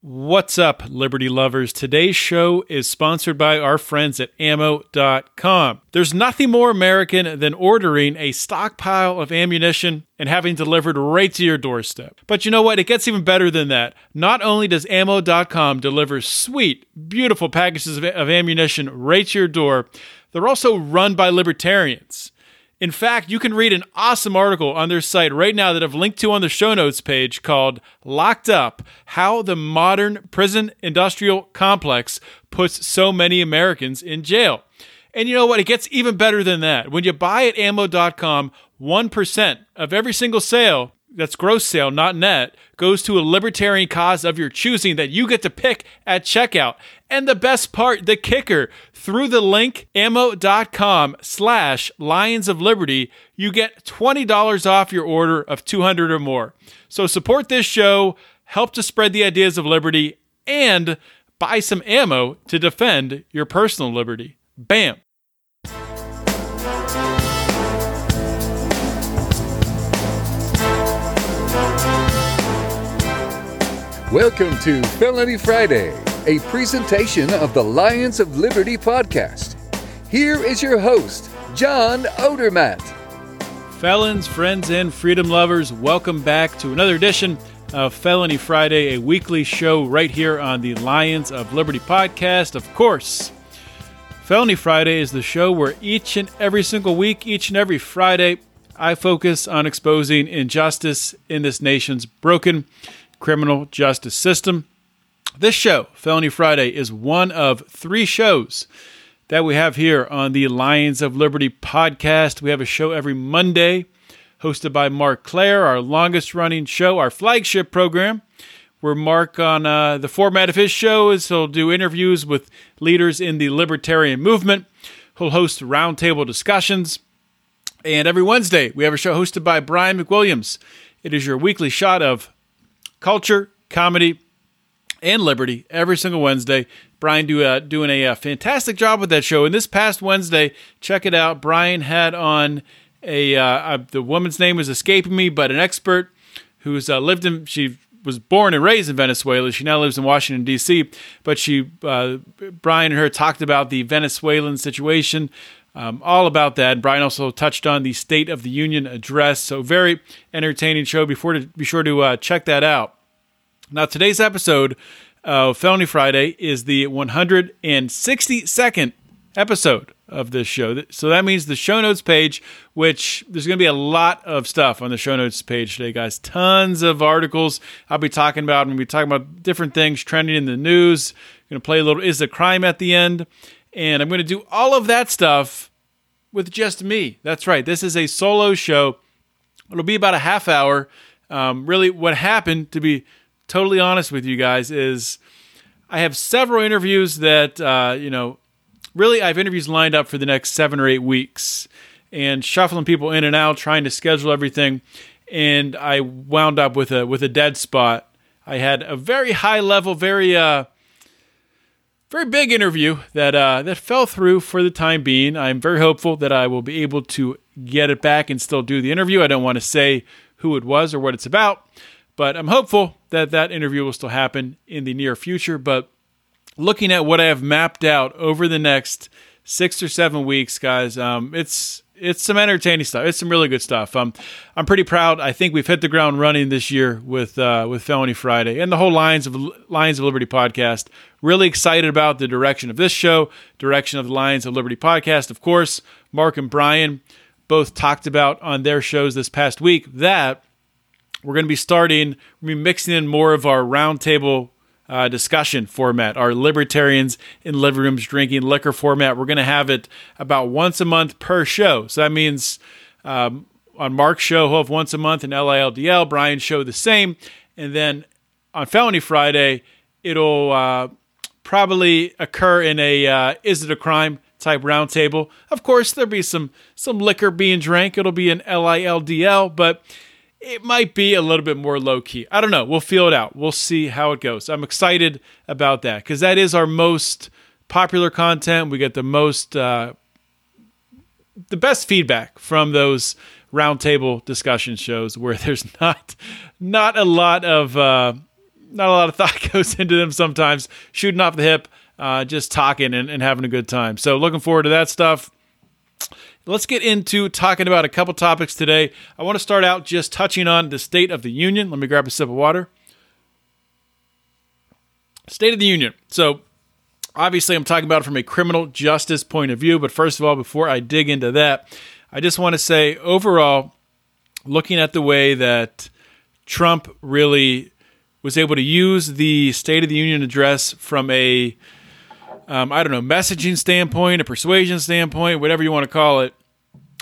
What's up, Liberty lovers? Today's show is sponsored by our friends at ammo.com. There's nothing more American than ordering a stockpile of ammunition and having delivered right to your doorstep. But you know what? It gets even better than that. Not only does ammo.com deliver sweet, beautiful packages of, of ammunition right to your door, they're also run by libertarians. In fact, you can read an awesome article on their site right now that I've linked to on the show notes page called Locked Up How the Modern Prison Industrial Complex Puts So Many Americans in Jail. And you know what? It gets even better than that. When you buy at ammo.com, 1% of every single sale that's gross sale, not net, goes to a libertarian cause of your choosing that you get to pick at checkout. And the best part, the kicker, through the link ammo.com slash Lions of Liberty, you get $20 off your order of 200 or more. So support this show, help to spread the ideas of liberty, and buy some ammo to defend your personal liberty. Bam. Welcome to Felony Friday, a presentation of the Lions of Liberty podcast. Here is your host, John Odermatt. Felons, friends, and freedom lovers, welcome back to another edition of Felony Friday, a weekly show right here on the Lions of Liberty podcast. Of course, Felony Friday is the show where each and every single week, each and every Friday, I focus on exposing injustice in this nation's broken criminal justice system. This show, Felony Friday, is one of three shows that we have here on the Lions of Liberty podcast. We have a show every Monday hosted by Marc Clair, our longest running show, our flagship program. Where Mark, on uh, the format of his show, is he'll do interviews with leaders in the libertarian movement. He'll host roundtable discussions. And every Wednesday, we have a show hosted by Brian McWilliams. It is your weekly shot of culture, comedy, and liberty every single Wednesday. Brian do, uh, doing a, a, fantastic job with that show. And this past Wednesday, check it out. Brian had on a uh, uh, the woman's name is escaping me, but an expert who's uh, lived in she was born and raised in Venezuela. She now lives in Washington D.C. But she uh, Brian and her talked about the Venezuelan situation. Um, all about that. Brian also touched on the State of the Union address. So very entertaining show. Before to be sure to uh, check that out. Now today's episode of Felony Friday is the 162nd episode of this show. So that means the show notes page, which there's going to be a lot of stuff on the show notes page today, guys. Tons of articles I'll be talking about. and we'll be talking about different things trending in the news. I'm going to play a little Is the Crime at the end. And I'm going to do all of that stuff with just me. That's right. This is a solo show. It'll be about a half hour. Um, really, what happened, to be totally honest with you guys, is I have several interviews that, uh, you know, really I have interviews lined up for the next seven or eight weeks and shuffling people in and out, trying to schedule everything. And I wound up with a with a dead spot. I had a very high level, very uh, very big interview that uh, that fell through for the time being. I'm very hopeful that I will be able to get it back and still do the interview. I don't want to say who it was or what it's about, but I'm hopeful that that interview will still happen in the near future. But looking at what I have mapped out over the next six or seven weeks, guys, um, it's it's some entertaining stuff. It's some really good stuff. Um, I'm pretty proud. I think we've hit the ground running this year with uh, with Felony Friday and the whole Lions of Lions of Liberty podcast. Really excited about the direction of this show, direction of the Lions of Liberty podcast. Of course, Mark and Brian both talked about on their shows this past week that we're going to be starting, we're be mixing in more of our roundtable uh, discussion format, our libertarians in living rooms drinking liquor format. We're going to have it about once a month per show. So that means um, on Mark's show, he'll have once a month, and LILDL, Brian's show the same. And then on Felony Friday, it'll uh, probably occur in a uh, is it a crime type roundtable. Of course, there'll be some some liquor being drank. It'll be an LILDL, but it might be a little bit more low key. I don't know. We'll feel it out. We'll see how it goes. I'm excited about that because that is our most popular content. We get the most, uh, the best feedback from those roundtable discussion shows where there's not, not a lot of, uh, not a lot of thought goes into them. Sometimes shooting off the hip, uh, just talking and, and having a good time. So looking forward to that stuff let's get into talking about a couple topics today. I want to start out just touching on the State of the Union. Let me grab a sip of water. State of the Union. So, obviously, I'm talking about it from a criminal justice point of view. But first of all, before I dig into that, I just want to say overall, looking at the way that Trump really was able to use the State of the Union address from a um, I don't know, messaging standpoint, a persuasion standpoint, whatever you want to call it,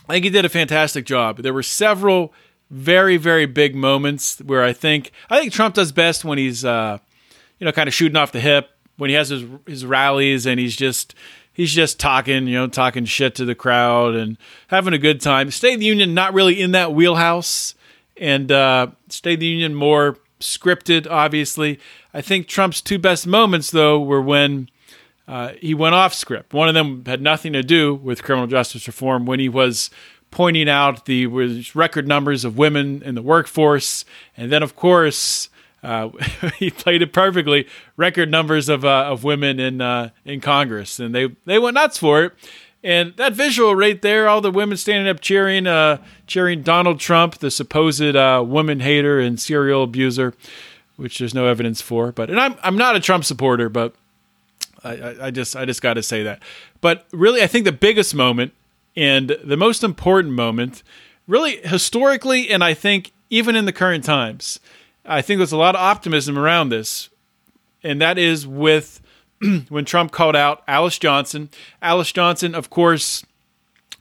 I think he did a fantastic job. There were several very, very big moments where I think I think Trump does best when he's uh, you know kind of shooting off the hip when he has his his rallies and he's just he's just talking, you know, talking shit to the crowd and having a good time. State of the Union not really in that wheelhouse, and uh, State of the Union more scripted. Obviously, I think Trump's two best moments though were when uh, he went off script. One of them had nothing to do with criminal justice reform when he was pointing out the record numbers of women in the workforce, and then of course. Uh, he played it perfectly. Record numbers of uh, of women in uh, in Congress, and they they went nuts for it. And that visual right there, all the women standing up cheering, uh, cheering Donald Trump, the supposed uh, woman hater and serial abuser, which there's no evidence for. But and I'm I'm not a Trump supporter, but I, I just I just got to say that. But really, I think the biggest moment and the most important moment, really historically, and I think even in the current times, I think there's a lot of optimism around this, and that is with when Trump called out Alice Johnson. Alice Johnson, of course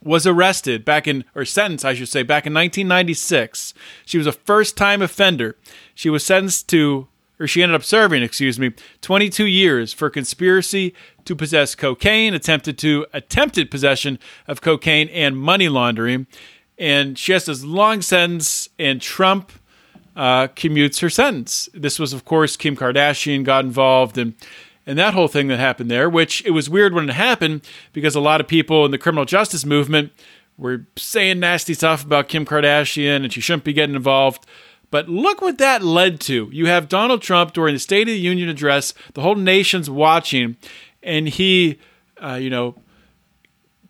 was arrested back in, or sentenced, I should say, back in 1996. She was a first time offender. She was sentenced to or she ended up serving, excuse me, 22 years for conspiracy to possess cocaine, attempted to attempted possession of cocaine and money laundering. And she has this long sentence, and Trump uh, commutes her sentence. This was, of course, Kim Kardashian got involved and and that whole thing that happened there, which it was weird when it happened because a lot of people in the criminal justice movement were saying nasty stuff about Kim Kardashian and she shouldn't be getting involved. But look what that led to. You have Donald Trump during the State of the Union address, the whole nation's watching, and he, uh, you know,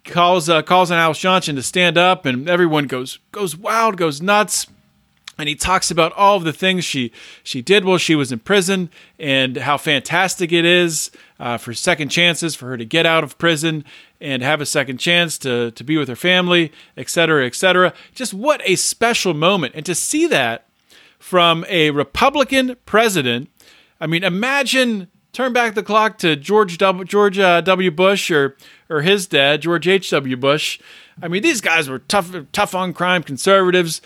calls uh, calls on Alice Johnson to stand up, and everyone goes goes wild, goes nuts. And he talks about all of the things she she did while she was in prison, and how fantastic it is uh, for second chances for her to get out of prison and have a second chance to to be with her family, et cetera, et cetera. Just what a special moment, and to see that from a Republican president. I mean, imagine turn back the clock to George W. George uh, W. Bush or or his dad, George H. W. Bush. I mean, these guys were tough tough on crime conservatives.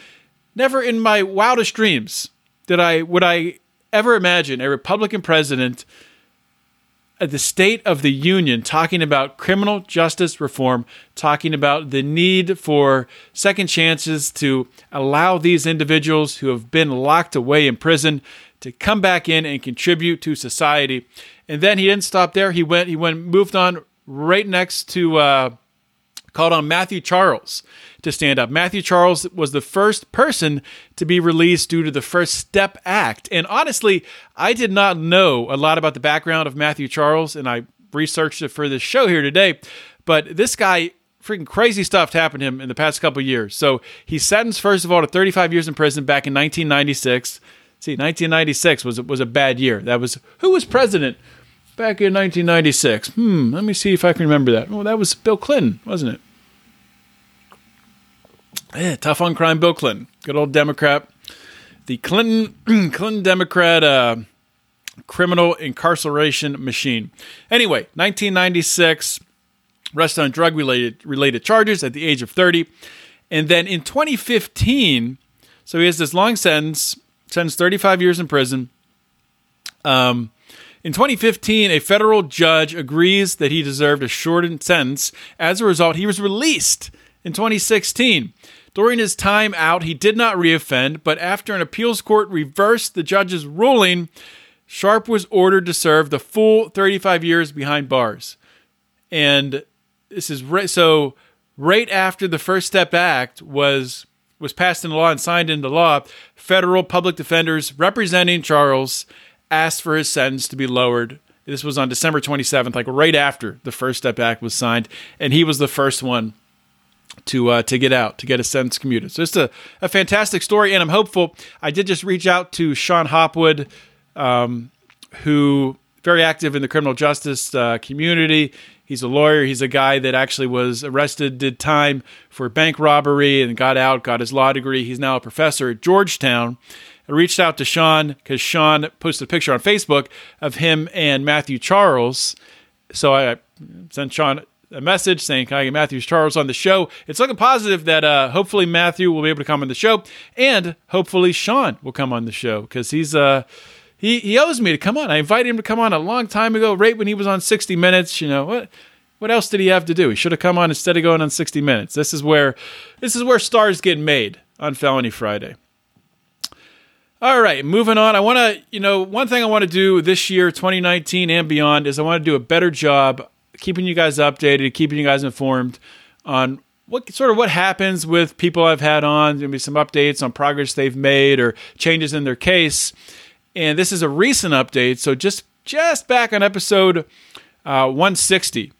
Never in my wildest dreams did I would I ever imagine a Republican president the State of the Union talking about criminal justice reform, talking about the need for second chances to allow these individuals who have been locked away in prison to come back in and contribute to society. And then he didn't stop there. He went, he went, moved on right next to, uh, called on Matthew Charles to stand up. Matthew Charles was the first person to be released due to the First Step Act. And honestly, I did not know a lot about the background of Matthew Charles, and I researched it for this show here today. But this guy, freaking crazy stuff happened to him in the past couple years. So he's sentenced, first of all, to 35 years in prison back in 1996. See, 1996 was was a bad year. That was who was president back in 1996. Hmm, let me see if I can remember that. Oh, that was Bill Clinton, wasn't it? Yeah, tough on crime, Bill Clinton, good old Democrat. The Clinton Clinton Democrat uh, criminal incarceration machine. Anyway, 1996, arrested on drug related related charges at the age of 30, and then in 2015, so he has this long sentence, sentenced 35 years in prison. Um, In 2015, a federal judge agrees that he deserved a shortened sentence. As a result, he was released in 2016. During his time out, he did not reoffend, but after an appeals court reversed the judge's ruling, Sharp was ordered to serve the full 35 years behind bars. And this is so right after the First Step Act was was passed into law and signed into law, federal public defenders representing Charles asked for his sentence to be lowered. This was on December 27th, like right after the First Step Act was signed, and he was the first one to uh, to get out to get a sentence commuted. So it's a, a fantastic story, and I'm hopeful. I did just reach out to Shon Hopwood, um, who very active in the criminal justice uh, community. He's a lawyer. He's a guy that actually was arrested, did time for bank robbery, and got out, got his law degree. He's now a professor at Georgetown. I reached out to Shon because Shon posted a picture on Facebook of him and Matthew Charles. So I sent Shon a message saying, Can I get Matthew Charles on the show? It's looking positive that uh, hopefully Matthew will be able to come on the show and hopefully Shon will come on the show because he's. Uh, he, he owes me to come on. I invited him to come on a long time ago, right when he was on 60 Minutes. You know what? What else did he have to do? He should have come on instead of going on 60 Minutes. This is where this is where stars get made on Felony Friday. All right, moving on. I want to, you know, one thing I want to do this year, 2019 and beyond, is I want to do a better job keeping you guys updated, keeping you guys informed on what sort of what happens with people I've had on. There'll be some updates on progress they've made or changes in their case. And this is a recent update, so just just back on episode uh, 160,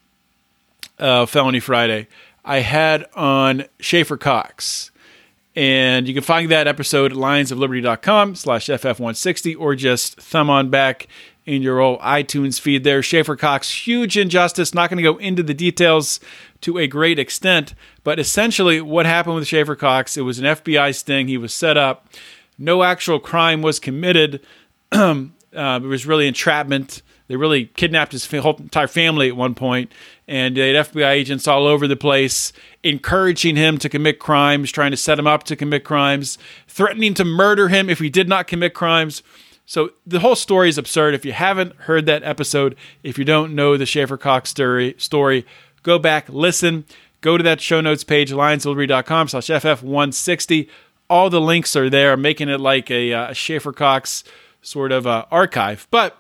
uh, Felony Friday, I had on Schaeffer Cox. And you can find that episode at lionsofliberty.com slash FF160 or just thumb on back in your old iTunes feed there. Schaeffer Cox, huge injustice. Not going to go into the details to a great extent, but essentially what happened with Schaeffer Cox, it was an FBI sting. He was set up. No actual crime was committed. uh, it was really entrapment. They really kidnapped his whole entire family at one point, and they had FBI agents all over the place encouraging him to commit crimes, trying to set him up to commit crimes, threatening to murder him if he did not commit crimes. So the whole story is absurd. If you haven't heard that episode, if you don't know the Schaeffer Cox story, story go back, listen, go to that show notes page, lionsliberty.com slash FF160. All the links are there, making it like a, uh, a Schaeffer Cox sort of uh, archive. But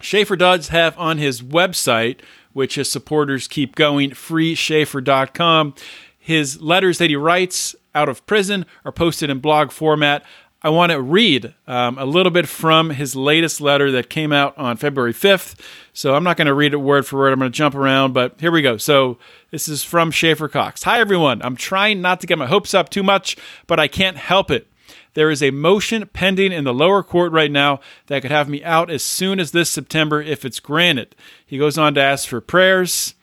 Schaeffer does have on his website, which his supporters keep going, freeschaeffer.com. His letters that he writes out of prison are posted in blog format. I want to read um, a little bit from his latest letter that came out on February 5th. So I'm not going to read it word for word. I'm going to jump around, but here we go. So this is from Schaeffer Cox. Hi, everyone. I'm trying not to get my hopes up too much, but I can't help it. There is a motion pending in the lower court right now that could have me out as soon as this September if it's granted. He goes on to ask for prayers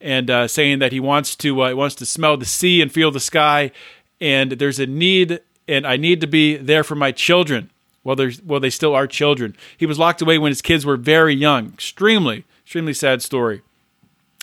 and uh, saying that he wants to uh, he wants to smell the sea and feel the sky, and there's a need, and I need to be there for my children. Well, there's well they still are children. He was locked away when his kids were very young. Extremely, extremely sad story.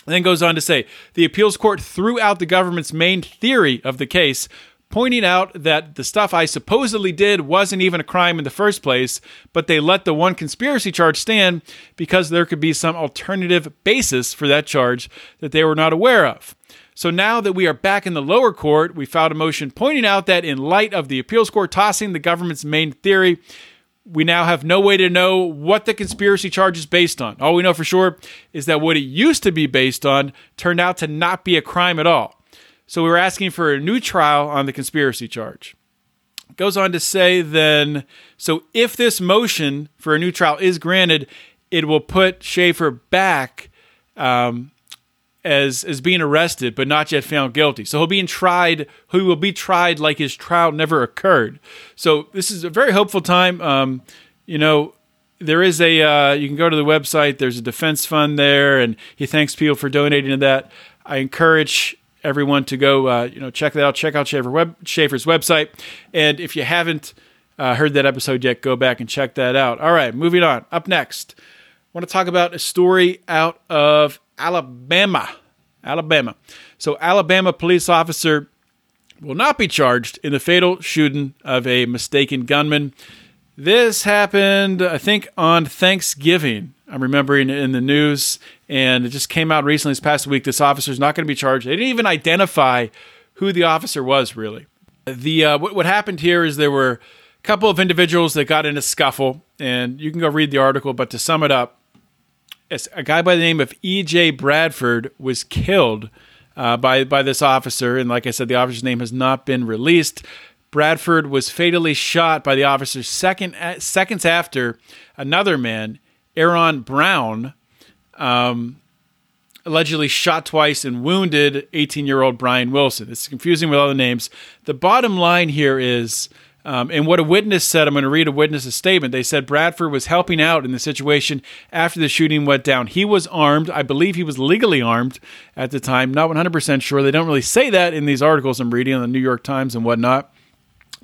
And then goes on to say the appeals court threw out the government's main theory of the case, pointing out that the stuff I supposedly did wasn't even a crime in the first place, but they let the one conspiracy charge stand because there could be some alternative basis for that charge that they were not aware of. So now that we are back in the lower court, we filed a motion pointing out that in light of the appeals court tossing the government's main theory, we now have no way to know what the conspiracy charge is based on. All we know for sure is that what it used to be based on turned out to not be a crime at all. So we were asking for a new trial on the conspiracy charge. Goes on to say then, so if this motion for a new trial is granted, it will put Schaeffer back um, as as being arrested but not yet found guilty. So he'll be tried. He will be tried like his trial never occurred. So this is a very hopeful time. Um, you know, there is a uh, you can go to the website. There's a defense fund there, and he thanks people for donating to that. I encourage everyone to go, uh, you know, check that out. Check out Schaeffer web, Schaeffer's website, and if you haven't uh, heard that episode yet, go back and check that out. All right, moving on. Up next, I want to talk about a story out of Alabama. Alabama. So, Alabama police officer will not be charged in the fatal shooting of a mistaken gunman. This happened, I think, on Thanksgiving. I'm remembering in the news, and it just came out recently this past week. This officer's not going to be charged. They didn't even identify who the officer was, really. The uh, what, what happened here is there were a couple of individuals that got in a scuffle, and you can go read the article. But to sum it up, a guy by the name of E.J. Bradford was killed uh, by by this officer, and like I said, the officer's name has not been released. Bradford was fatally shot by the officers second uh, seconds after another man, Erron Brown, um, allegedly shot twice and wounded 18-year-old Brian Wilson. It's confusing with other names. The bottom line here is um, and what a witness said, I'm going to read a witness's statement. They said Bradford was helping out in the situation after the shooting went down. He was armed. I believe he was legally armed at the time. Not 100% sure. They don't really say that in these articles I'm reading on the New York Times and whatnot.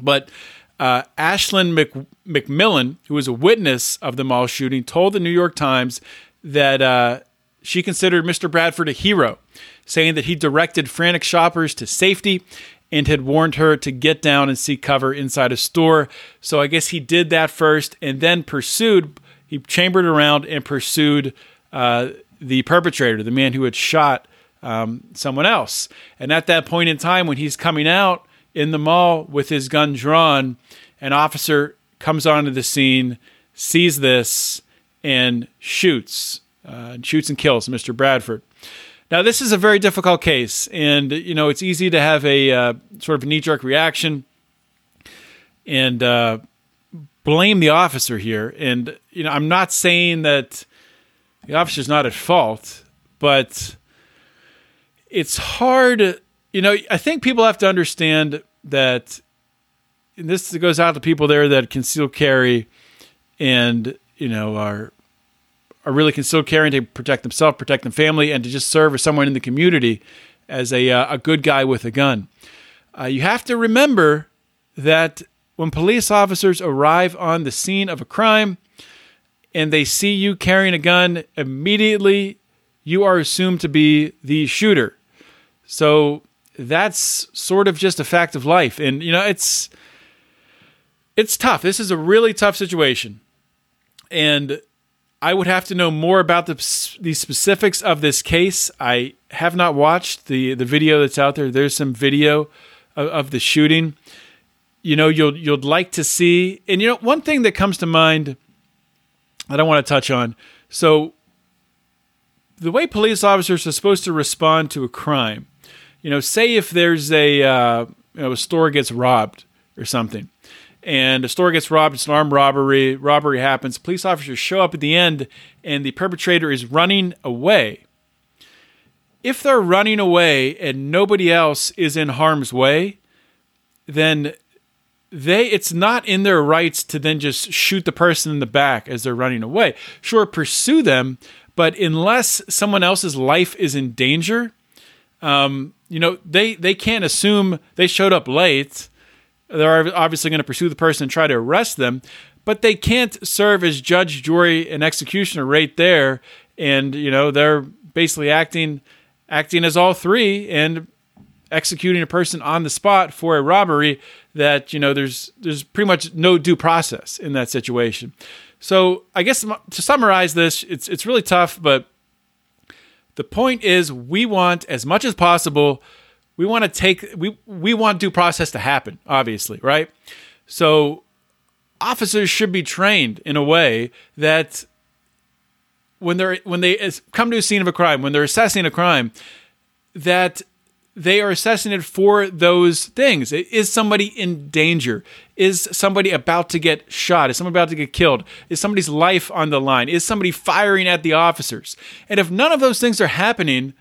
But uh, Ashlyn Mc, McMillan, who was a witness of the mall shooting, told the New York Times that uh, she considered Mr. Bradford a hero, saying that he directed frantic shoppers to safety and had warned her to get down and seek cover inside a store. So I guess he did that first and then pursued, he chambered around and pursued uh, the perpetrator, the man who had shot um, someone else. And at that point in time, when he's coming out in the mall with his gun drawn, an officer comes onto the scene, sees this, and shoots, uh, shoots and kills Mr. Bradford. Now, this is a very difficult case, and you know it's easy to have a uh, sort of knee-jerk reaction and uh, blame the officer here. And you know, I'm not saying that the officer's not at fault, but it's hard. You know, I think people have to understand that. this goes out to people there that conceal carry, and you know are are really concealed carrying to protect themselves, protect their family, and to just serve as someone in the community as a, uh, a good guy with a gun. Uh, you have to remember that when police officers arrive on the scene of a crime and they see you carrying a gun, immediately you are assumed to be the shooter. So that's sort of just a fact of life. And, you know, it's. It's tough. This is a really tough situation. And I would have to know more about the, the specifics of this case. I have not watched the, the video that's out there. There's some video of, of the shooting. You know, you'll you'll like to see, and you know, one thing that comes to mind that I want to touch on. So, the way police officers are supposed to respond to a crime, you know, say if there's a uh, you know a store gets robbed or something, and the store gets robbed. It's an armed robbery. Robbery happens. Police officers show up at the end, and the perpetrator is running away. If they're running away and nobody else is in harm's way, then they it's not in their rights to then just shoot the person in the back as they're running away. Sure, pursue them, but unless someone else's life is in danger, um, you know they they can't assume they showed up late they're obviously going to pursue the person and try to arrest them, but they can't serve as judge, jury, and executioner right there. And you know they're basically acting acting as all three and executing a person on the spot for a robbery that you know there's there's pretty much no due process in that situation. So I guess to summarize this, it's it's really tough, but the point is we want as much as possible we want to take we we want due process to happen obviously right? So officers should be trained in a way that when they're when they come to a scene of a crime when they're assessing a crime that they are assessing it for those things. Is somebody in danger is somebody about to get shot is somebody about to get killed is somebody's life on the line is somebody firing at the officers and if none of those things are happening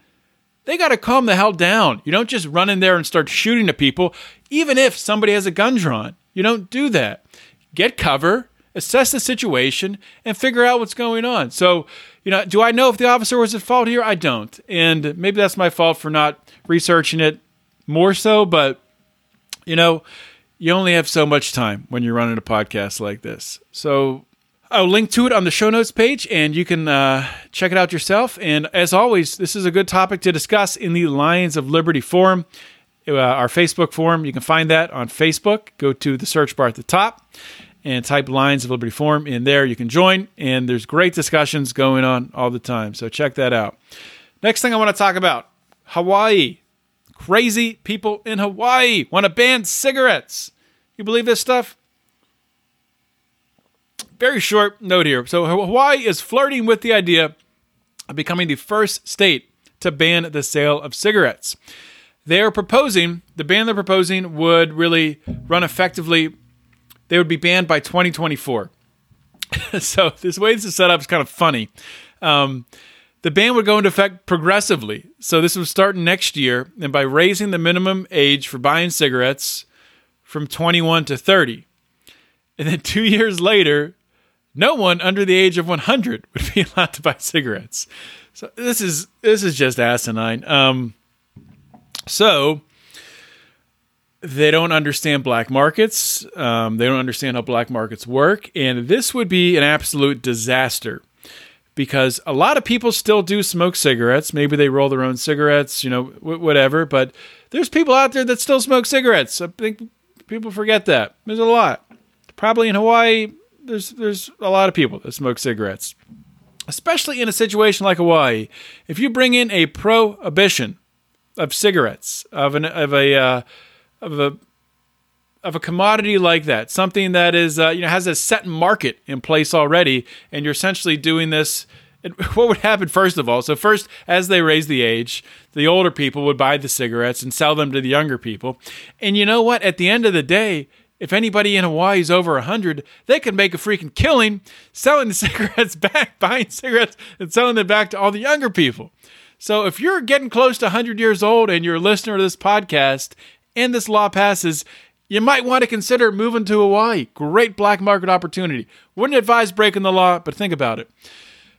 they got to calm the hell down. You don't just run in there and start shooting at people, even if somebody has a gun drawn. You don't do that. Get cover, assess the situation, and figure out what's going on. So, you know, do I know if the officer was at fault here? I don't. And maybe that's my fault for not researching it more so, but, you know, you only have so much time when you're running a podcast like this. So I'll link to it on the show notes page, and you can uh, check it out yourself. And as always, this is a good topic to discuss in the Lions of Liberty Forum, uh, our Facebook forum. You can find that on Facebook. Go to the search bar at the top. and type Lions of Liberty Forum in there. You can join, and there's great discussions going on all the time. So check that out. Next thing I want to talk about Hawaii. Crazy people in Hawaii want to ban cigarettes. You believe this stuff? Very short note here. So, Hawaii is flirting with the idea of becoming the first state to ban the sale of cigarettes. They are proposing, the ban they're proposing would really run effectively, they would be banned by 2024. so, this way this is set up is kind of funny. Um, the ban would go into effect progressively. So this would start next year, and by raising the minimum age for buying cigarettes from 21 to 30. And then two years later, no one under the age of 100 would be allowed to buy cigarettes. So this is this is just asinine. Um, so they don't understand black markets. Um, they don't understand how black markets work, and this would be an absolute disaster because a lot of people still do smoke cigarettes. Maybe they roll their own cigarettes, you know, whatever. But there's people out there that still smoke cigarettes. I think people forget that. There's a lot. Probably in Hawaii, there's there's a lot of people that smoke cigarettes, especially in a situation like Hawaii. If you bring in a prohibition of cigarettes of an of a uh, of a of a commodity like that, something that is uh, you know has a set market in place already, and you're essentially doing this. what would happen first of all? So first, as they raise the age, the older people would buy the cigarettes and sell them to the younger people. And you know what? At the end of the day, if anybody in Hawaii is over 100, they can make a freaking killing selling the cigarettes back, buying cigarettes and selling them back to all the younger people. So if you're getting close to 100 years old and you're a listener to this podcast and this law passes, you might want to consider moving to Hawaii. Great black market opportunity. Wouldn't advise breaking the law, but think about it.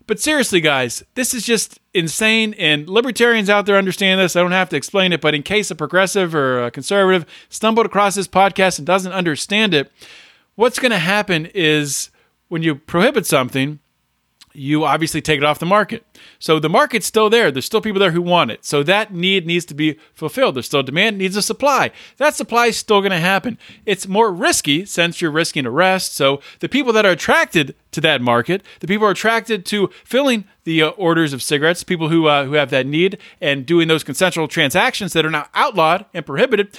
But seriously, guys, this is just insane, and libertarians out there understand this. I don't have to explain it, but in case a progressive or a conservative stumbled across this podcast and doesn't understand it, what's going to happen is when you prohibit something, you obviously take it off the market. So the market's still there. There's still people there who want it. So that need needs to be fulfilled. There's still demand, needs a supply. That supply is still going to happen. It's more risky since you're risking arrest. So the people that are attracted to that market, the people are attracted to filling the uh, orders of cigarettes, people who uh, who have that need and doing those consensual transactions that are now outlawed and prohibited.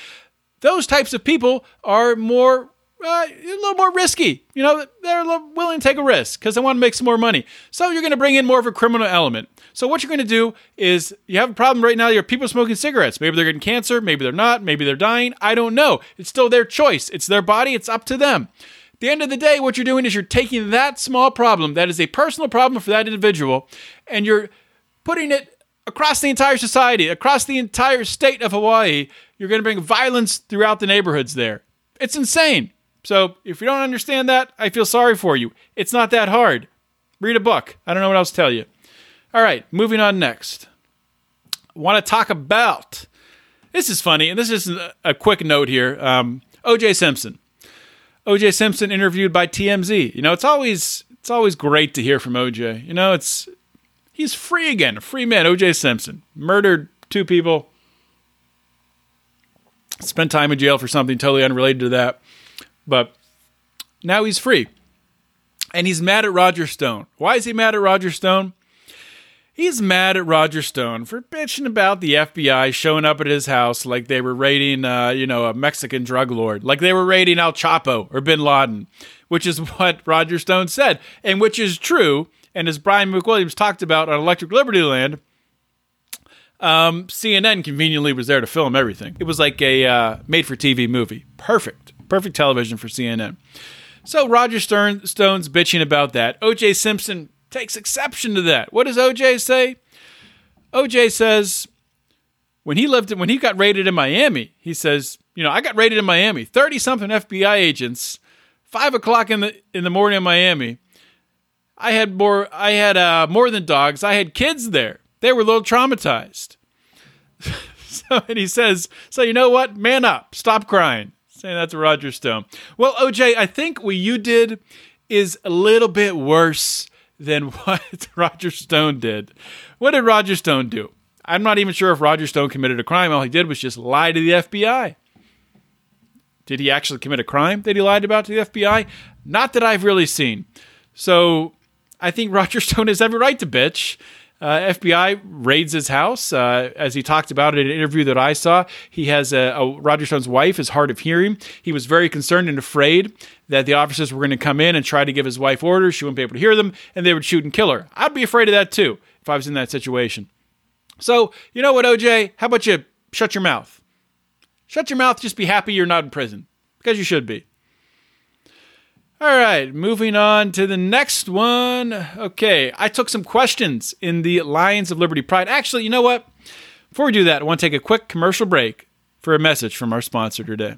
Those types of people are more uh, a little more risky. You know, they're willing to take a risk because they want to make some more money. So you're going to bring in more of a criminal element. So what you're going to do is you have a problem right now. You have people smoking cigarettes. Maybe they're getting cancer. Maybe they're not. Maybe they're dying. I don't know. It's still their choice. It's their body. It's up to them. At the end of the day, what you're doing is you're taking that small problem that is a personal problem for that individual, and you're putting it across the entire society, across the entire state of Hawaii. You're going to bring violence throughout the neighborhoods there. It's insane. So if you don't understand that, I feel sorry for you. It's not that hard. Read a book. I don't know what else to tell you. All right, moving on next. Want to talk about this is funny, and this is a quick note here. Um, OJ Simpson. OJ Simpson interviewed by TMZ. You know, it's always it's always great to hear from OJ. You know, it's he's free again, a free man. OJ Simpson murdered two people, spent time in jail for something totally unrelated to that. But now he's free. And he's mad at Roger Stone. Why is he mad at Roger Stone? He's mad at Roger Stone for bitching about the FBI showing up at his house like they were raiding, uh, you know, a Mexican drug lord, like they were raiding El Chapo or Bin Laden, which is what Roger Stone said, and which is true. And as Brian McWilliams talked about on Electric Liberty Land, um, CNN conveniently was there to film everything. It was like a uh, made-for-TV movie, perfect. Perfect television for CNN. So Roger Stern, Stone's bitching about that. OJ Simpson takes exception to that. What does OJ say? OJ says when he lived when he got raided in Miami, he says, you know, I got raided in Miami. Thirty something FBI agents, five o'clock in the in the morning in Miami. I had more. I had uh, more than dogs. I had kids there. They were a little traumatized. so and he says, so you know what? Man up. Stop crying that's Roger Stone. Well, OJ, I think what you did is a little bit worse than what Roger Stone did. What did Roger Stone do? I'm not even sure if Roger Stone committed a crime. All he did was just lie to the FBI. Did he actually commit a crime that he lied about to the FBI? Not that I've really seen. So I think Roger Stone has every right to bitch. Uh, FBI raids his house. Uh, as he talked about it in an interview that I saw, he has a, a, Roger Stone's wife is hard of hearing. He was very concerned and afraid that the officers were going to come in and try to give his wife orders. She wouldn't be able to hear them, and they would shoot and kill her. I'd be afraid of that too if I was in that situation. So you know what, OJ? How about you shut your mouth? Shut your mouth. Just be happy you're not in prison because you should be. All right, moving on to the next one. Okay, I took some questions in the Lions of Liberty Pride. Actually, you know what? Before we do that, I want to take a quick commercial break for a message from our sponsor today.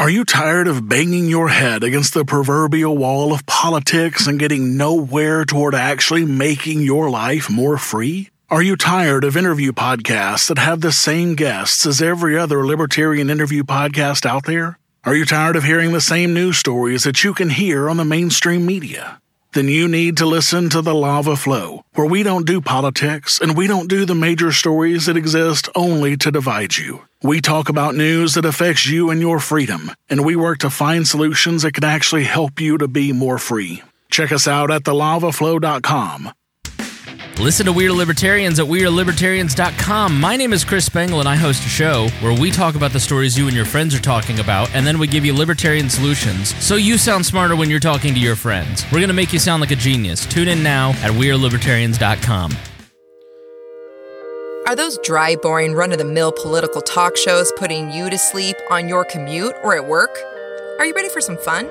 Are you tired of banging your head against the proverbial wall of politics and getting nowhere toward actually making your life more free? Are you tired of interview podcasts that have the same guests as every other libertarian interview podcast out there? Are you tired of hearing the same news stories that you can hear on the mainstream media? Then you need to listen to The Lava Flow, where we don't do politics and we don't do the major stories that exist only to divide you. We talk about news that affects you and your freedom, and we work to find solutions that can actually help you to be more free. Check us out at thelavaflow.com Listen to Weird Libertarians at WeirdLibertarians.com. My name is Chris Spangle, and I host a show where we talk about the stories you and your friends are talking about, and then we give you libertarian solutions so you sound smarter when you're talking to your friends. We're going to make you sound like a genius. Tune in now at WeirdLibertarians.com. Are those dry, boring, run of the mill political talk shows putting you to sleep on your commute or at work? Are you ready for some fun?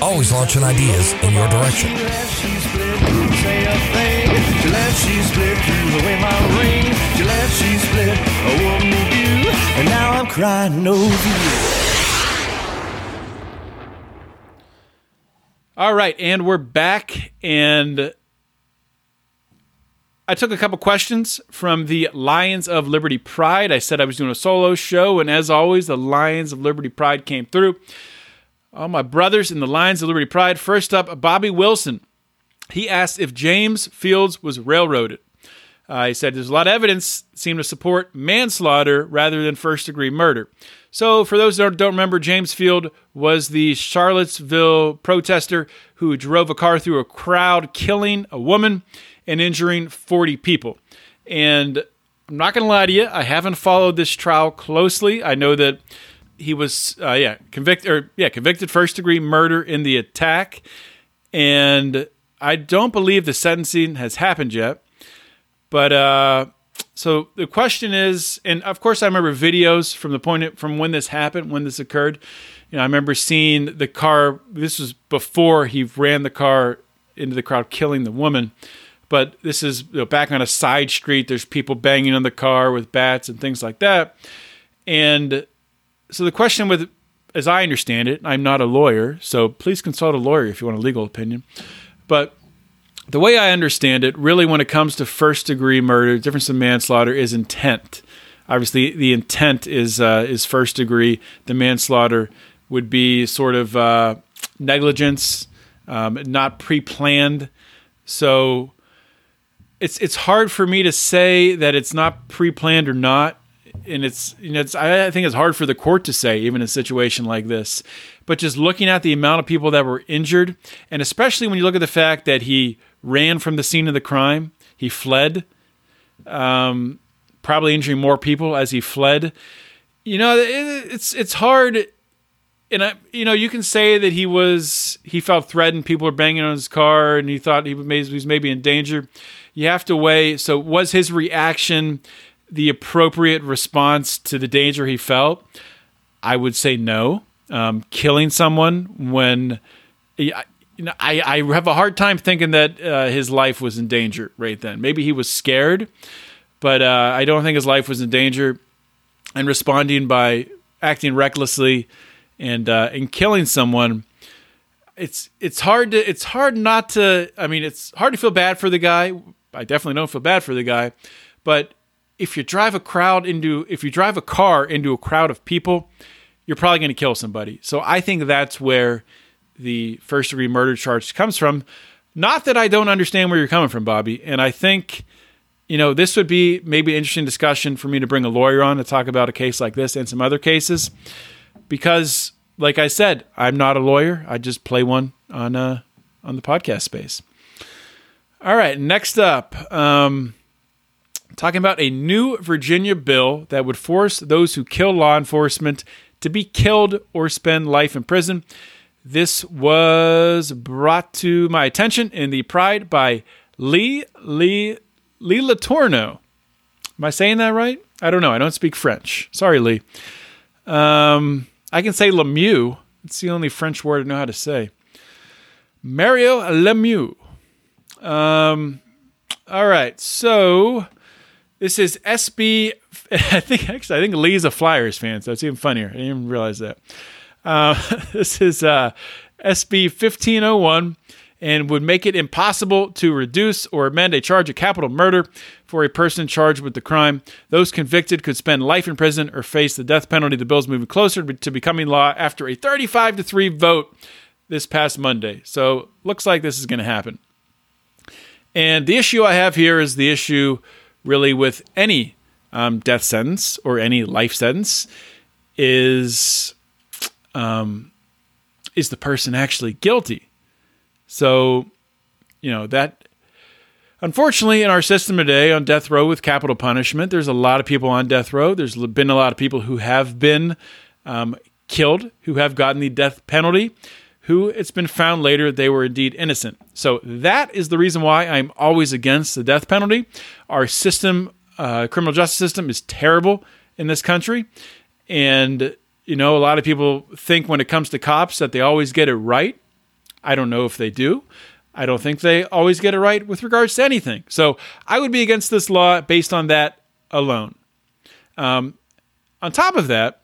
always launching ideas in your direction. All right, and we're back, and I took a couple questions from the Lions of Liberty Pride. I said I was doing a solo show, and as always, the Lions of Liberty Pride came through. All my brothers in the Lions of Liberty Pride. First up, Bobby Wilson. He asked if James Fields was railroaded. Uh, he said there's a lot of evidence seem to support manslaughter rather than first degree murder. So, for those that don't remember, James Field was the Charlottesville protester who drove a car through a crowd, killing a woman and injuring 40 people. And I'm not going to lie to you, I haven't followed this trial closely. I know that he was uh, yeah convicted or yeah convicted first degree murder in the attack, and I don't believe the sentencing has happened yet. But uh, so the question is, and of course I remember videos from the point from when this happened, when this occurred. You know, I remember seeing the car. This was before he ran the car into the crowd, killing the woman. But this is you know, back on a side street. There's people banging on the car with bats and things like that. And so the question with as I understand it, I'm not a lawyer, so please consult a lawyer if you want a legal opinion. But the way I understand it, really, when it comes to first degree murder, difference in manslaughter is intent. Obviously, the intent is uh, is first degree. The manslaughter would be sort of uh, negligence, um, not pre planned. So it's it's hard for me to say that it's not pre planned or not and it's you know it's I think it's hard for the court to say even in a situation like this. But just looking at the amount of people that were injured, and especially when you look at the fact that he ran from the scene of the crime, he fled, um, probably injuring more people as he fled. You know, it, it's it's hard, and I, you know you can say that he was he felt threatened. People were banging on his car, and he thought he was maybe in danger. You have to weigh. So was his reaction? The appropriate response to the danger he felt? I would say no. Um, killing someone when you know, I, I have a hard time thinking that uh, his life was in danger right then. Maybe he was scared, but uh, I don't think his life was in danger. And responding by acting recklessly and uh, and killing someone. It's it's hard to it's hard not to. I mean, it's hard to feel bad for the guy. I definitely don't feel bad for the guy, but if you drive a crowd into if you drive a car into a crowd of people, you're probably going to kill somebody. So I think that's where the first degree murder charge comes from. Not that I don't understand where you're coming from, Bobby, and I think you know this would be maybe an interesting discussion for me to bring a lawyer on to talk about a case like this and some other cases because like I said, I'm not a lawyer. I just play one on uh on the podcast space. All right, next up, um, talking about a new Virginia bill that would force those who kill law enforcement to be killed or spend life in prison. This was brought to my attention in the Pride by Lee Lee Lee Letourneau. Am I saying that right? I don't know. I don't speak French. Sorry, Lee. Um, I can say Lemieux. It's the only French word I know how to say. Mario Lemieux. Um, all right. So this is SB. I think actually, I think Lee's a Flyers fan, so it's even funnier. I didn't even realize that. Uh, this is uh, SB 1501 and would make it impossible to reduce or amend a charge of capital murder for a person charged with the crime. Those convicted could spend life in prison or face the death penalty. The bill is moving closer to becoming law after a 35 to 3 vote this past Monday. So, looks like this is going to happen. And the issue I have here is the issue really with any um, death sentence or any life sentence is um, is the person actually guilty? So, you know that. Unfortunately, in our system today, on death row with capital punishment, there's a lot of people on death row. There's been a lot of people who have been um, killed, who have gotten the death penalty, who it's been found later they were indeed innocent. So that is the reason why I'm always against the death penalty. Our system, uh, criminal justice system, is terrible in this country, and you know a lot of people think when it comes to cops that they always get it right. I don't know if they do. I don't think they always get it right with regards to anything. So I would be against this law based on that alone. Um, on top of that,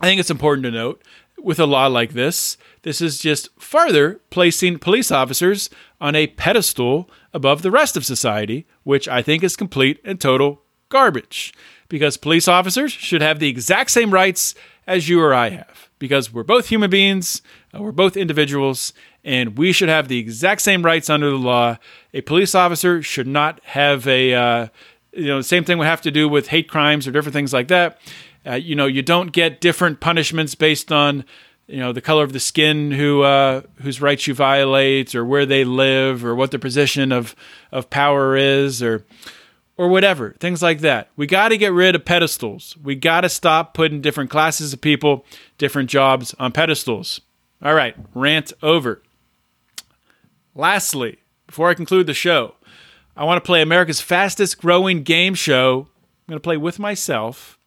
I think it's important to note with a law like this this is just further placing police officers on a pedestal above the rest of society, which I think is complete and total garbage. Because police officers should have the exact same rights as you or I have. Because we're both human beings, uh, we're both individuals, and we should have the exact same rights under the law. A police officer should not have a, uh, you know, the same thing we have to do with hate crimes or different things like that. Uh, you know, you don't get different punishments based on you know the color of the skin who uh, whose rights you violate or where they live or what their position of of power is or or whatever things like that. We got to get rid of pedestals. We got to stop putting different classes of people different jobs on pedestals. All right rant over. Lastly before i conclude the show i want to play america's fastest growing game show. I'm going to play with myself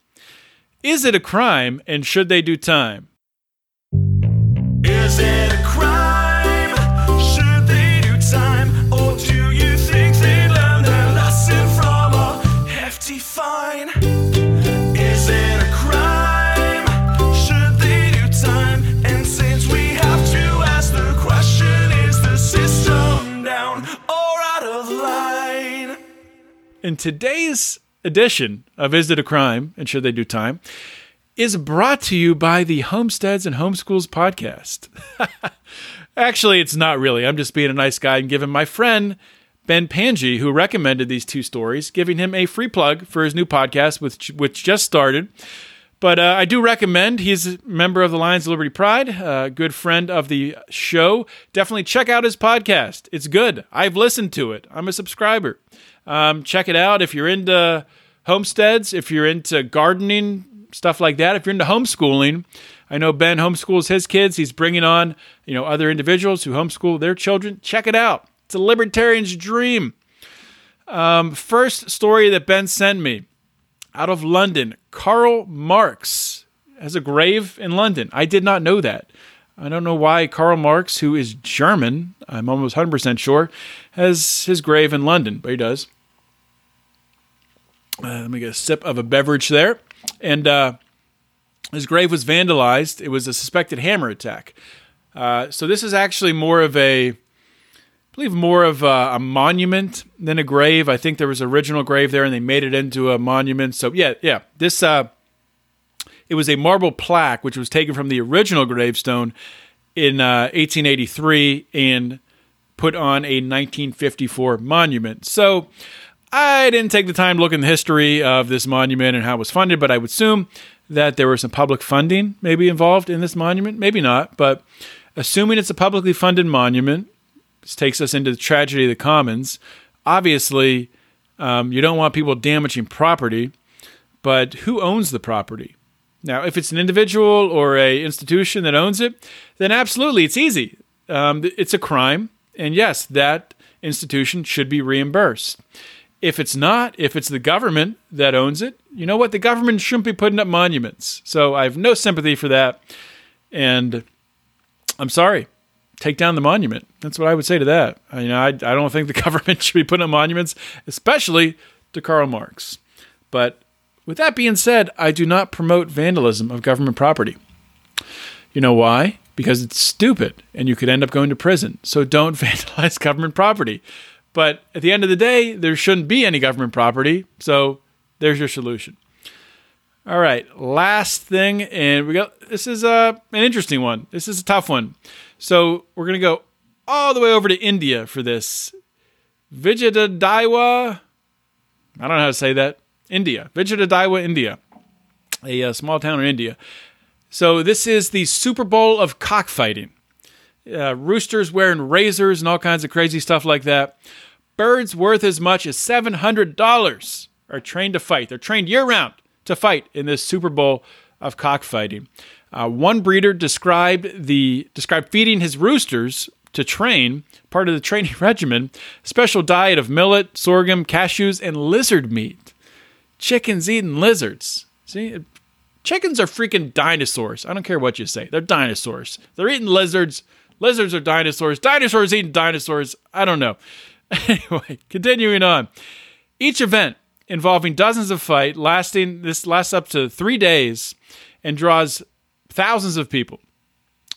is it a crime and should they do time is it a crime? Should they do time? Or do you think they learned their lesson from a hefty fine? Is it a crime? Should they do time? And since we have to ask the question, is the system down or out of line? In today's edition of Is It a Crime and Should They Do Time is brought to you by the Homesteads and Homeschools podcast. Actually, it's not really. I'm just being a nice guy and giving my friend Ben Pangi, who recommended these two stories, giving him a free plug for his new podcast, which, which just started. But uh, I do recommend. He's a member of the Lions of Liberty Pride, a good friend of the show. Definitely check out his podcast. It's good. I've listened to it. I'm a subscriber. Um, check it out if you're into homesteads, if you're into gardening, stuff like that. If you're into homeschooling, I know Ben homeschools his kids. He's bringing on, you know, other individuals who homeschool their children. Check it out. It's a libertarian's dream. Um, first story that Ben sent me out of London. Karl Marx has a grave in London. I did not know that. I don't know why Karl Marx, who is German, I'm almost 100% sure, has his grave in London, but he does. Uh, let me get a sip of a beverage there. And uh, His grave was vandalized. It was a suspected hammer attack. Uh, so this is actually more of a, I believe, more of a, a monument than a grave. I think there was original grave there, and they made it into a monument. So yeah, yeah, this uh, it was a marble plaque which was taken from the original gravestone in uh, 1883 and put on a 1954 monument. So I didn't take the time to look in the history of this monument and how it was funded, but I would assume that there was some public funding maybe involved in this monument. Maybe not, but assuming it's a publicly funded monument, this takes us into the tragedy of the commons. Obviously, um, you don't want people damaging property, but who owns the property? Now, if it's an individual or a institution that owns it, then absolutely, it's easy. Um, it's a crime, and yes, that institution should be reimbursed. If it's not, if it's the government that owns it, you know what? The government shouldn't be putting up monuments. So I have no sympathy for that, and I'm sorry. Take down the monument. That's what I would say to that. I, you know, I, I don't think the government should be putting up monuments, especially to Karl Marx. But with that being said, I do not promote vandalism of government property. You know why? Because it's stupid and you could end up going to prison. So don't vandalize government property. But at the end of the day, there shouldn't be any government property. So there's your solution. All right, last thing, and we got this is uh, an interesting one. This is a tough one. So we're gonna go all the way over to India for this. Vijayadaiwa, I don't know how to say that. India, Vijayadaiwa, India, a uh, small town in India. So this is the Super Bowl of cockfighting. Uh, roosters wearing razors and all kinds of crazy stuff like that. Birds worth as much as seven hundred dollars are trained to fight. They're trained year round to fight in this Super Bowl of cockfighting. Uh, one breeder described the described feeding his roosters to train part of the training regimen special diet of millet, sorghum, cashews, and lizard meat. Chickens eating lizards. See, chickens are freaking dinosaurs. I don't care what you say. They're dinosaurs. They're eating lizards. Lizards are dinosaurs. Dinosaurs eating dinosaurs. I don't know. Anyway, continuing on. Each event involving dozens of fight lasting this lasts up to three days and draws thousands of people.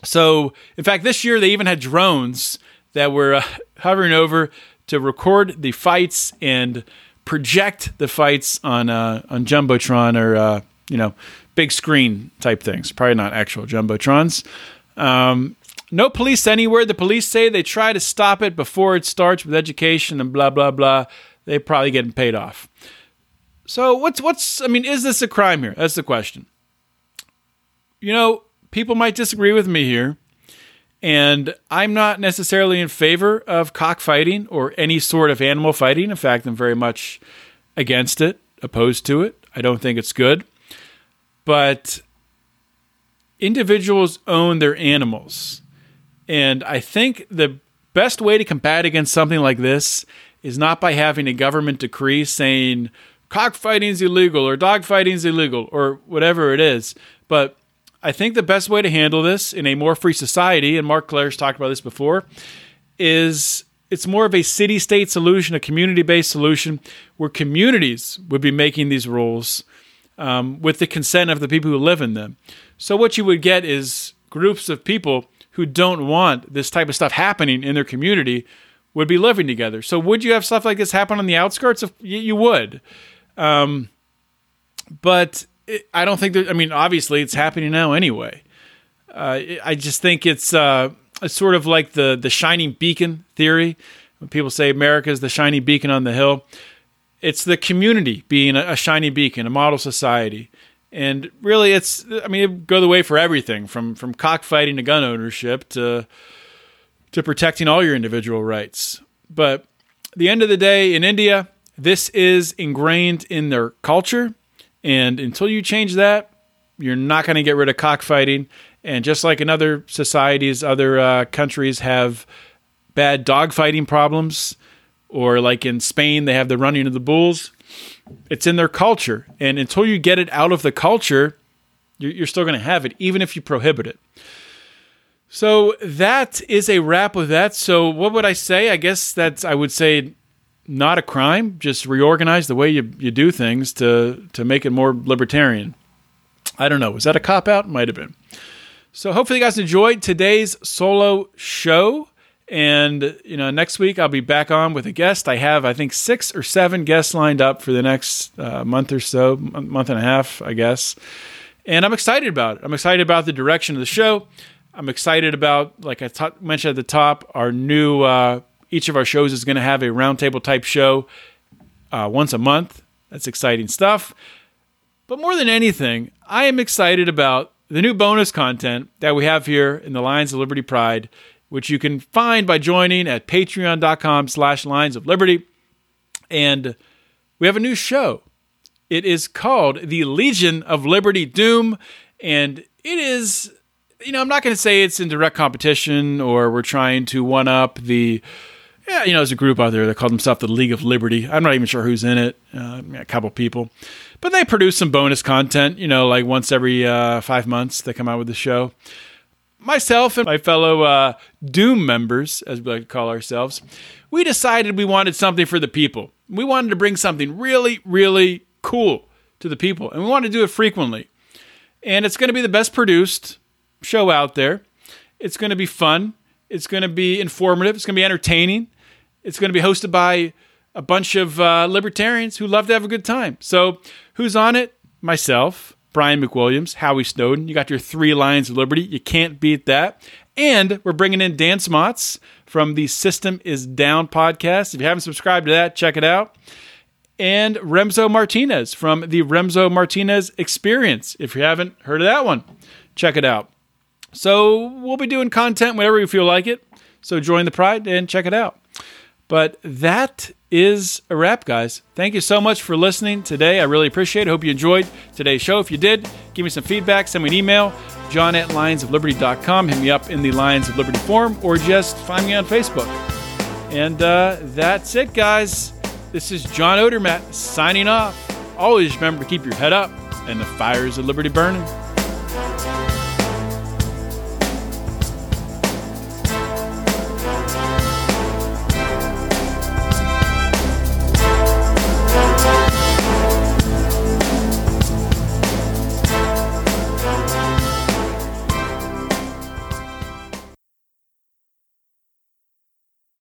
So, in fact, this year they even had drones that were uh, hovering over to record the fights and project the fights on uh, on jumbotron or uh, you know big screen type things. Probably not actual jumbotrons. Um, no police anywhere. The police say they try to stop it before it starts with education and blah blah blah. They're probably getting paid off. So what's what's I mean, is this a crime here? That's the question. You know, people might disagree with me here, and I'm not necessarily in favor of cockfighting or any sort of animal fighting. In fact, I'm very much against it, opposed to it. I don't think it's good. But individuals own their animals. And I think the best way to combat against something like this is not by having a government decree saying cockfighting is illegal or dogfighting is illegal or whatever it is. But I think the best way to handle this in a more free society, and Marc Clair's talked about this before, is it's more of a city state solution, a community based solution where communities would be making these rules um, with the consent of the people who live in them. So, what you would get is groups of people who don't want this type of stuff happening in their community would be living together. So, would you have stuff like this happen on the outskirts? Of you would, um, but it, I don't think that. I mean, obviously, it's happening now anyway. Uh, I just think it's, uh, it's sort of like the the shining beacon theory. When people say America is the shining beacon on the hill, it's the community being a, a shiny beacon, a model society. And really, it's I mean, it go the way for everything from from cockfighting to gun ownership to to protecting all your individual rights. But the end of the day, in India, this is ingrained in their culture, and until you change that, you're not going to get rid of cockfighting. And just like in other societies, other uh, countries have bad dogfighting problems, or like in Spain, they have the running of the bulls. It's in their culture. And until you get it out of the culture, you're still going to have it, even if you prohibit it. So that is a wrap with that. So what would I say? I guess that's I would say not a crime. Just reorganize the way you, you do things to to make it more libertarian. I don't know. Was that a cop out? Might have been. So hopefully you guys enjoyed today's solo show. And you know, next week I'll be back on with a guest. I have, I think, six or seven guests lined up for the next uh, month or so, month and a half, I guess. And I'm excited about it. I'm excited about the direction of the show. I'm excited about, like I mentioned at the top, our new. Uh, each of our shows is going to have a roundtable type show uh, once a month. That's exciting stuff. But more than anything, I am excited about the new bonus content that we have here in the Lions of Liberty Pride, which you can find by joining at patreon.com slash Lions of Liberty. And we have a new show. It is called The Legion of Liberty Doom. And it is, you know, I'm not going to say it's in direct competition or we're trying to one up the yeah, you know, there's a group out there that call themselves the League of Liberty. I'm not even sure who's in it. Uh, a couple people, but they produce some bonus content. You know, like once every uh, five months they come out with the show. Myself and my fellow uh, Doom members, as we like to call ourselves, we decided we wanted something for the people. We wanted to bring something really, really cool to the people, and we want to do it frequently. And it's going to be the best produced show out there. It's going to be fun. It's going to be informative. It's going to be entertaining. It's going to be hosted by a bunch of uh, libertarians who love to have a good time. So, who's on it? Myself, Brian McWilliams, Howie Snowden. You got your three Lions of Liberty. You can't beat that. And we're bringing in Dan Smots from the System is Down podcast. If you haven't subscribed to that, check it out. And Remso Martinez from the Remso Martinez Experience. If you haven't heard of that one, check it out. So we'll be doing content whenever you feel like it. So join the pride and check it out. But that is a wrap, guys. Thank you so much for listening today. I really appreciate it. Hope you enjoyed today's show. If you did, give me some feedback. Send me an email, john at lionsofliberty.com. Hit me up in the Lions of Liberty forum or just find me on Facebook. And uh, that's it, guys. This is John Odermatt signing off. Always remember to keep your head up and the fires of liberty burning.